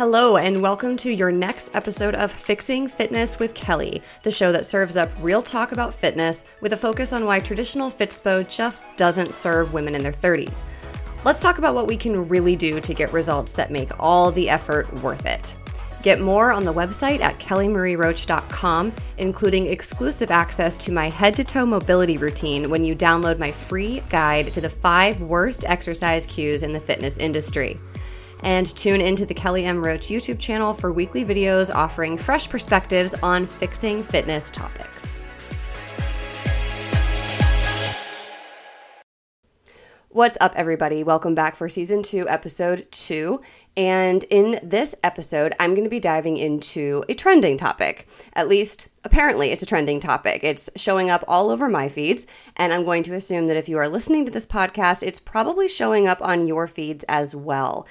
Hello, and welcome to your next episode of Fixing Fitness with Kelly, the show that serves up real talk about fitness with a focus on why traditional Fitspo just doesn't serve women in their 30s. Let's talk about what we can really do to get results that make all the effort worth it. Get more on the website at kellymarieroach.com, including exclusive access to my head to toe mobility routine when you download my free guide to the five worst exercise cues in the fitness industry and tune into the Kelly M. Roach YouTube channel for weekly videos offering fresh perspectives on fixing fitness topics. What's up, everybody? Welcome back for season two, episode two. And in this episode, I'm going to be diving into a trending topic. At least, apparently, it's a trending topic. It's showing up all over my feeds. And I'm going to assume that if you are listening to this podcast, it's probably showing up on your feeds as well.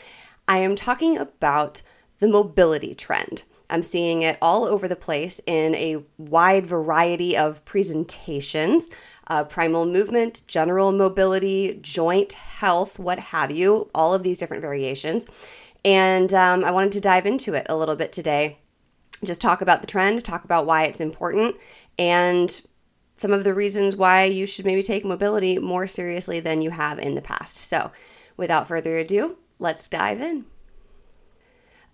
I am talking about the mobility trend. I'm seeing it all over the place in a wide variety of presentations uh, primal movement, general mobility, joint health, what have you, all of these different variations. And um, I wanted to dive into it a little bit today. Just talk about the trend, talk about why it's important, and some of the reasons why you should maybe take mobility more seriously than you have in the past. So, without further ado, let's dive in.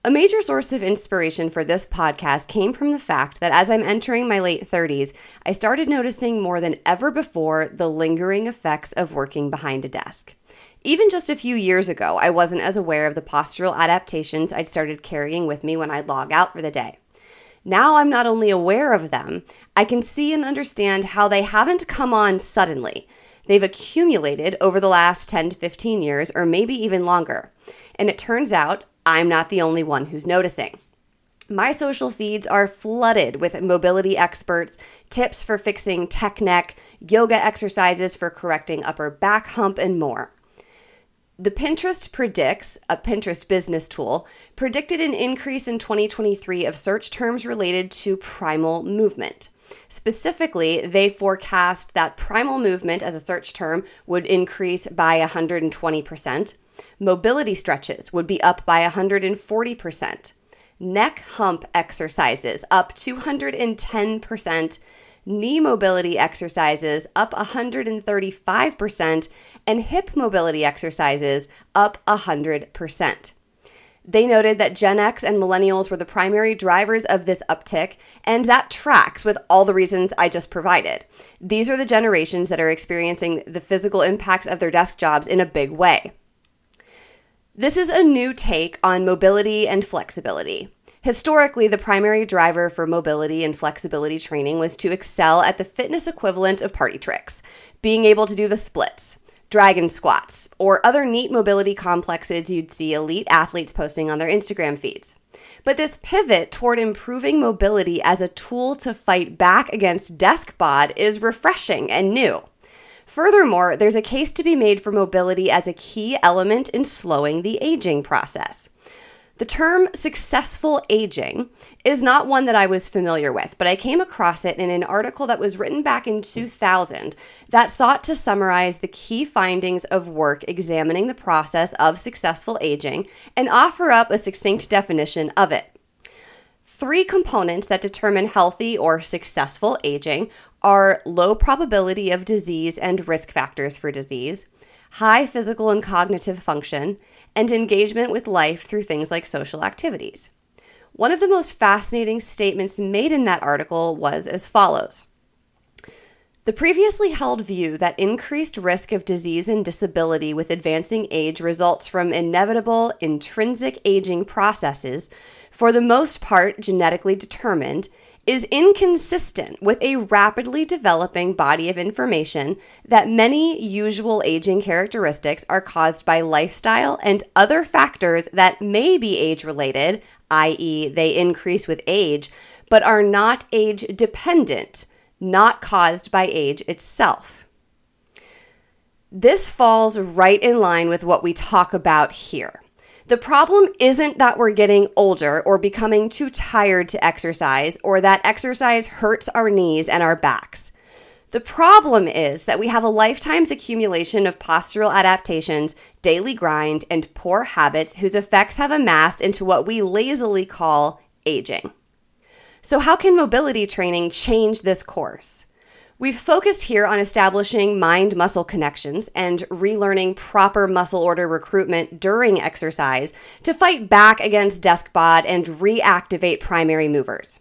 A major source of inspiration for this podcast came from the fact that as I'm entering my late 30s, I started noticing more than ever before the lingering effects of working behind a desk. Even just a few years ago, I wasn't as aware of the postural adaptations I'd started carrying with me when I'd log out for the day. Now I'm not only aware of them, I can see and understand how they haven't come on suddenly. They've accumulated over the last 10 to 15 years, or maybe even longer. And it turns out I'm not the only one who's noticing. My social feeds are flooded with mobility experts, tips for fixing tech neck, yoga exercises for correcting upper back hump, and more. The Pinterest Predicts, a Pinterest business tool, predicted an increase in 2023 of search terms related to primal movement. Specifically, they forecast that primal movement as a search term would increase by 120%. Mobility stretches would be up by 140%. Neck hump exercises up 210%. Knee mobility exercises up 135%. And hip mobility exercises up 100%. They noted that Gen X and millennials were the primary drivers of this uptick, and that tracks with all the reasons I just provided. These are the generations that are experiencing the physical impacts of their desk jobs in a big way. This is a new take on mobility and flexibility. Historically, the primary driver for mobility and flexibility training was to excel at the fitness equivalent of party tricks, being able to do the splits dragon squats, or other neat mobility complexes you'd see elite athletes posting on their Instagram feeds. But this pivot toward improving mobility as a tool to fight back against desk bod is refreshing and new. Furthermore, there's a case to be made for mobility as a key element in slowing the aging process. The term successful aging is not one that I was familiar with, but I came across it in an article that was written back in 2000 that sought to summarize the key findings of work examining the process of successful aging and offer up a succinct definition of it. Three components that determine healthy or successful aging are low probability of disease and risk factors for disease, high physical and cognitive function, and engagement with life through things like social activities. One of the most fascinating statements made in that article was as follows The previously held view that increased risk of disease and disability with advancing age results from inevitable intrinsic aging processes, for the most part genetically determined, is inconsistent with a rapidly developing body of information that many usual aging characteristics are caused by lifestyle and other factors that may be age related, i.e., they increase with age, but are not age dependent, not caused by age itself. This falls right in line with what we talk about here. The problem isn't that we're getting older or becoming too tired to exercise or that exercise hurts our knees and our backs. The problem is that we have a lifetime's accumulation of postural adaptations, daily grind, and poor habits whose effects have amassed into what we lazily call aging. So, how can mobility training change this course? We've focused here on establishing mind muscle connections and relearning proper muscle order recruitment during exercise to fight back against desk bod and reactivate primary movers.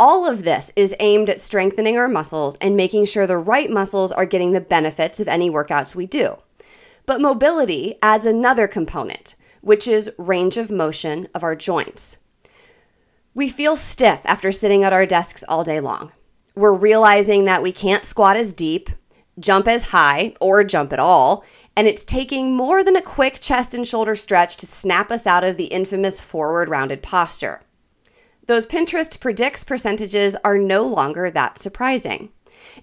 All of this is aimed at strengthening our muscles and making sure the right muscles are getting the benefits of any workouts we do. But mobility adds another component, which is range of motion of our joints. We feel stiff after sitting at our desks all day long. We're realizing that we can't squat as deep, jump as high, or jump at all, and it's taking more than a quick chest and shoulder stretch to snap us out of the infamous forward rounded posture. Those Pinterest predicts percentages are no longer that surprising.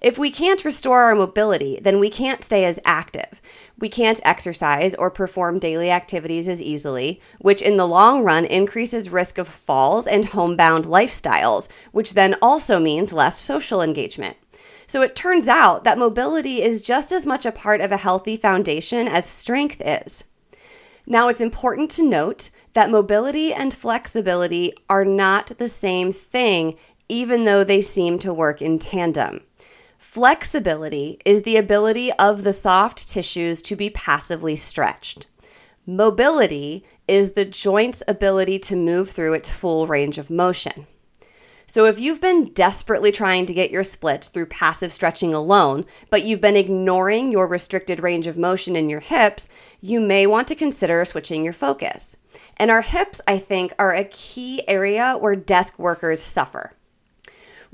If we can't restore our mobility, then we can't stay as active. We can't exercise or perform daily activities as easily, which in the long run increases risk of falls and homebound lifestyles, which then also means less social engagement. So it turns out that mobility is just as much a part of a healthy foundation as strength is. Now, it's important to note that mobility and flexibility are not the same thing, even though they seem to work in tandem. Flexibility is the ability of the soft tissues to be passively stretched. Mobility is the joint's ability to move through its full range of motion. So, if you've been desperately trying to get your splits through passive stretching alone, but you've been ignoring your restricted range of motion in your hips, you may want to consider switching your focus. And our hips, I think, are a key area where desk workers suffer.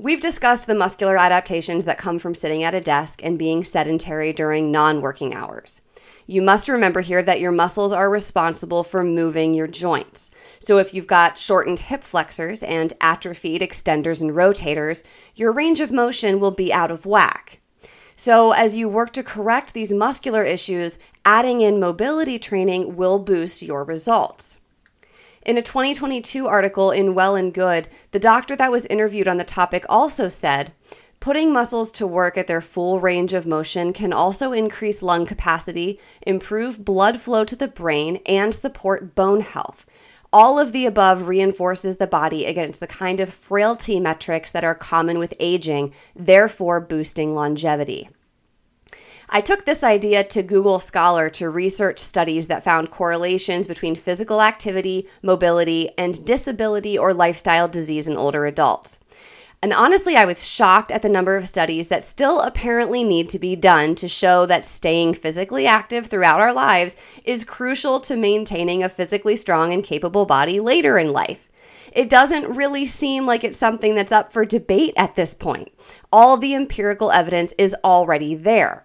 We've discussed the muscular adaptations that come from sitting at a desk and being sedentary during non working hours. You must remember here that your muscles are responsible for moving your joints. So if you've got shortened hip flexors and atrophied extenders and rotators, your range of motion will be out of whack. So, as you work to correct these muscular issues, adding in mobility training will boost your results. In a 2022 article in Well and Good, the doctor that was interviewed on the topic also said, Putting muscles to work at their full range of motion can also increase lung capacity, improve blood flow to the brain, and support bone health. All of the above reinforces the body against the kind of frailty metrics that are common with aging, therefore boosting longevity. I took this idea to Google Scholar to research studies that found correlations between physical activity, mobility, and disability or lifestyle disease in older adults. And honestly, I was shocked at the number of studies that still apparently need to be done to show that staying physically active throughout our lives is crucial to maintaining a physically strong and capable body later in life. It doesn't really seem like it's something that's up for debate at this point. All the empirical evidence is already there.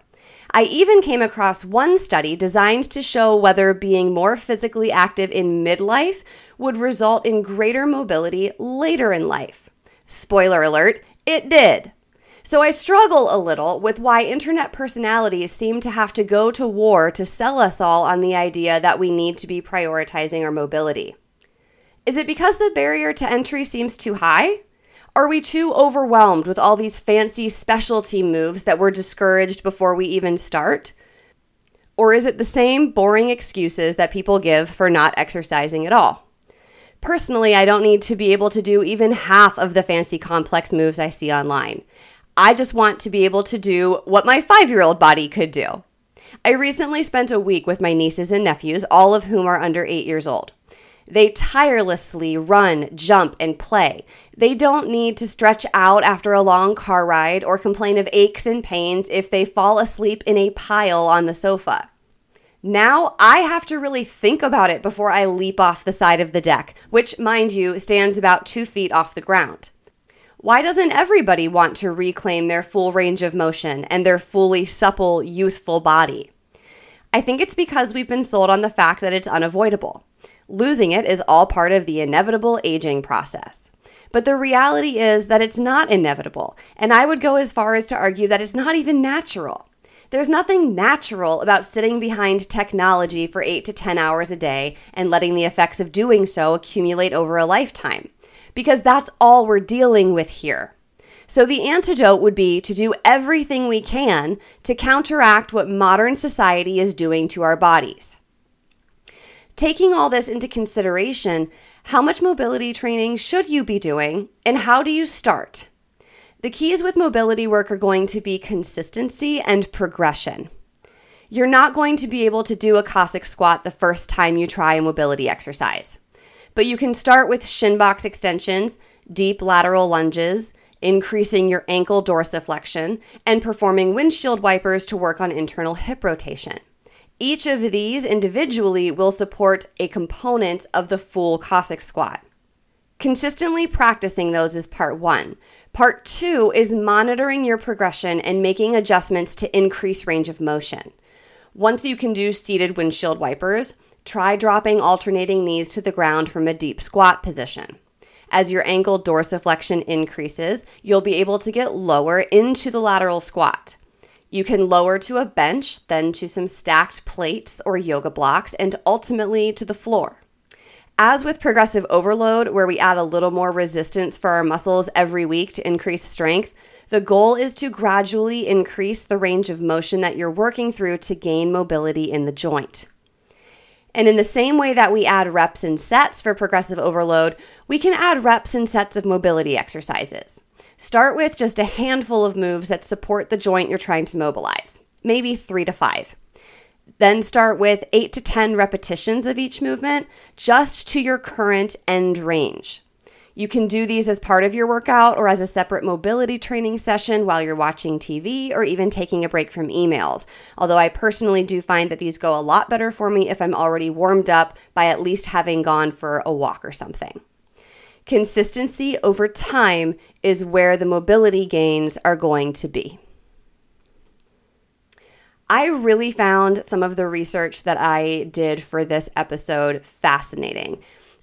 I even came across one study designed to show whether being more physically active in midlife would result in greater mobility later in life. Spoiler alert, it did. So I struggle a little with why internet personalities seem to have to go to war to sell us all on the idea that we need to be prioritizing our mobility. Is it because the barrier to entry seems too high? Are we too overwhelmed with all these fancy specialty moves that we're discouraged before we even start? Or is it the same boring excuses that people give for not exercising at all? Personally, I don't need to be able to do even half of the fancy complex moves I see online. I just want to be able to do what my five year old body could do. I recently spent a week with my nieces and nephews, all of whom are under eight years old. They tirelessly run, jump, and play. They don't need to stretch out after a long car ride or complain of aches and pains if they fall asleep in a pile on the sofa. Now I have to really think about it before I leap off the side of the deck, which, mind you, stands about two feet off the ground. Why doesn't everybody want to reclaim their full range of motion and their fully supple, youthful body? I think it's because we've been sold on the fact that it's unavoidable. Losing it is all part of the inevitable aging process. But the reality is that it's not inevitable, and I would go as far as to argue that it's not even natural. There's nothing natural about sitting behind technology for 8 to 10 hours a day and letting the effects of doing so accumulate over a lifetime, because that's all we're dealing with here. So, the antidote would be to do everything we can to counteract what modern society is doing to our bodies. Taking all this into consideration, how much mobility training should you be doing and how do you start? The keys with mobility work are going to be consistency and progression. You're not going to be able to do a Cossack squat the first time you try a mobility exercise, but you can start with shin box extensions, deep lateral lunges, increasing your ankle dorsiflexion, and performing windshield wipers to work on internal hip rotation. Each of these individually will support a component of the full Cossack squat. Consistently practicing those is part one. Part two is monitoring your progression and making adjustments to increase range of motion. Once you can do seated windshield wipers, try dropping alternating knees to the ground from a deep squat position. As your ankle dorsiflexion increases, you'll be able to get lower into the lateral squat. You can lower to a bench, then to some stacked plates or yoga blocks, and ultimately to the floor. As with progressive overload, where we add a little more resistance for our muscles every week to increase strength, the goal is to gradually increase the range of motion that you're working through to gain mobility in the joint. And in the same way that we add reps and sets for progressive overload, we can add reps and sets of mobility exercises. Start with just a handful of moves that support the joint you're trying to mobilize, maybe three to five. Then start with eight to 10 repetitions of each movement just to your current end range. You can do these as part of your workout or as a separate mobility training session while you're watching TV or even taking a break from emails. Although I personally do find that these go a lot better for me if I'm already warmed up by at least having gone for a walk or something. Consistency over time is where the mobility gains are going to be. I really found some of the research that I did for this episode fascinating.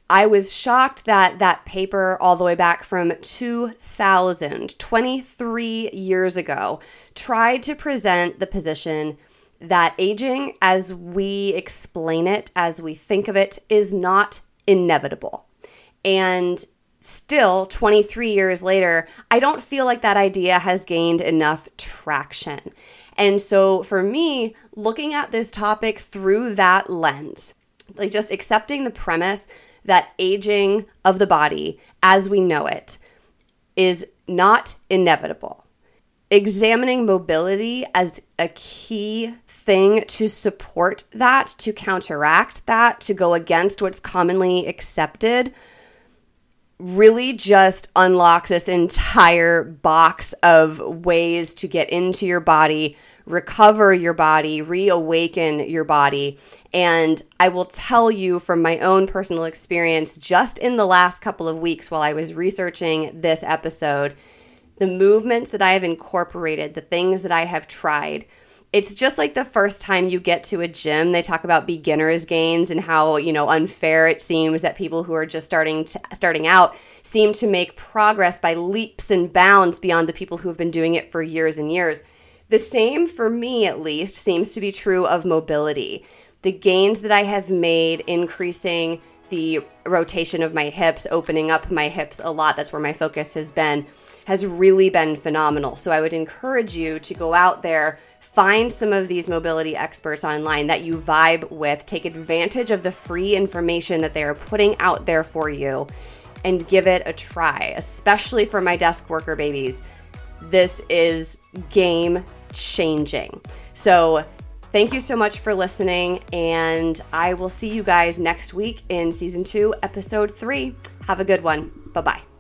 I was shocked that that paper, all the way back from 2000, 23 years ago, tried to present the position that aging, as we explain it, as we think of it, is not inevitable. And still 23 years later, I don't feel like that idea has gained enough traction. And so for me, looking at this topic through that lens, like just accepting the premise that aging of the body as we know it is not inevitable. Examining mobility as a key thing to support that, to counteract that, to go against what's commonly accepted really just unlocks this entire box of ways to get into your body, recover your body, reawaken your body. And I will tell you from my own personal experience, just in the last couple of weeks while I was researching this episode, the movements that I have incorporated, the things that I have tried, it's just like the first time you get to a gym they talk about beginners gains and how you know unfair it seems that people who are just starting to, starting out seem to make progress by leaps and bounds beyond the people who have been doing it for years and years. The same for me at least seems to be true of mobility. The gains that i have made increasing the rotation of my hips opening up my hips a lot that's where my focus has been has really been phenomenal. So i would encourage you to go out there Find some of these mobility experts online that you vibe with. Take advantage of the free information that they are putting out there for you and give it a try, especially for my desk worker babies. This is game changing. So, thank you so much for listening, and I will see you guys next week in season two, episode three. Have a good one. Bye bye.